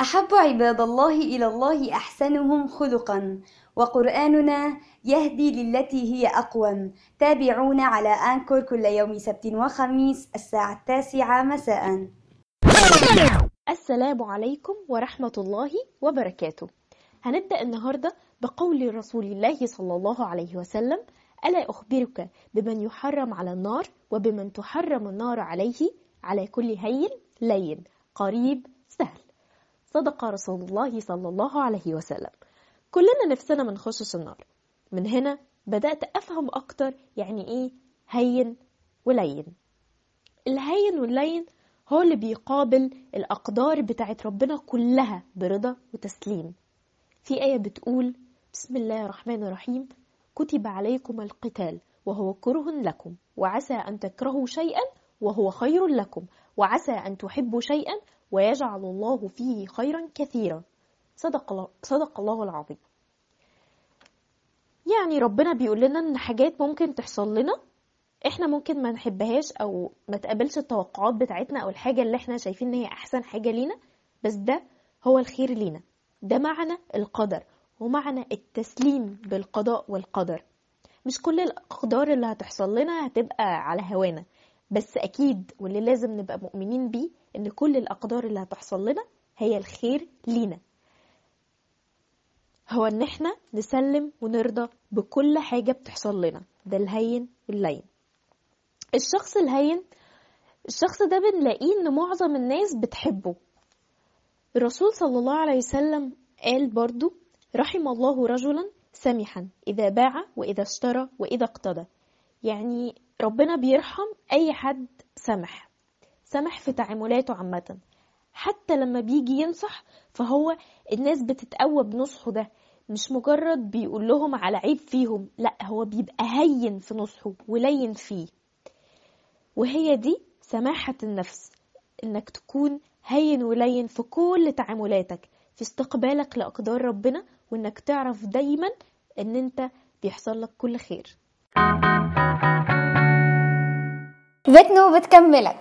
أحب عباد الله إلى الله أحسنهم خلقا. وقرآننا يهدي للتي هي أقوم. تابعونا على أنكور كل يوم سبت وخميس الساعة التاسعة مساء. السلام عليكم ورحمة الله وبركاته. هنبدأ النهاردة بقول رسول الله صلى الله عليه وسلم ألا أخبرك بمن يحرم على النار وبمن تحرم النار عليه على كل هين لين قريب صدق رسول الله صلى الله عليه وسلم. كلنا نفسنا ما نخشش النار. من هنا بدأت أفهم أكتر يعني إيه هين ولين. الهين واللين هو اللي بيقابل الأقدار بتاعت ربنا كلها برضا وتسليم. في آية بتقول بسم الله الرحمن الرحيم. كتب عليكم القتال وهو كره لكم وعسى أن تكرهوا شيئا وهو خير لكم وعسى أن تحبوا شيئا ويجعل الله فيه خيرا كثيرا. صدق الله, صدق الله العظيم. يعني ربنا بيقول لنا إن حاجات ممكن تحصل لنا إحنا ممكن ما نحبهاش أو ما تقبلش التوقعات بتاعتنا أو الحاجة اللي إحنا شايفين إن هي أحسن حاجة لينا بس ده هو الخير لينا. ده معنى القدر ومعنى التسليم بالقضاء والقدر. مش كل الأقدار اللي هتحصل لنا هتبقى على هوانا. بس أكيد واللي لازم نبقى مؤمنين بيه إن كل الأقدار اللي هتحصل لنا هي الخير لينا. هو إن إحنا نسلم ونرضى بكل حاجة بتحصل لنا. ده الهين واللين. الشخص الهين الشخص ده بنلاقيه إن معظم الناس بتحبه. الرسول صلى الله عليه وسلم قال برضو رحم الله رجلا سمحا إذا باع وإذا اشترى وإذا اقتدى. يعني ربنا بيرحم أي حد سمح سمح في تعاملاته عامة. حتى لما بيجي ينصح فهو الناس بتتقوى بنصحه ده. مش مجرد بيقول لهم على عيب فيهم لا هو بيبقى هين في نصحه ولين فيه. وهي دي سماحة النفس إنك تكون هين ولين في كل تعاملاتك في استقبالك لأقدار ربنا وإنك تعرف دايما إن أنت بيحصل لك كل خير. بتنو بتكملك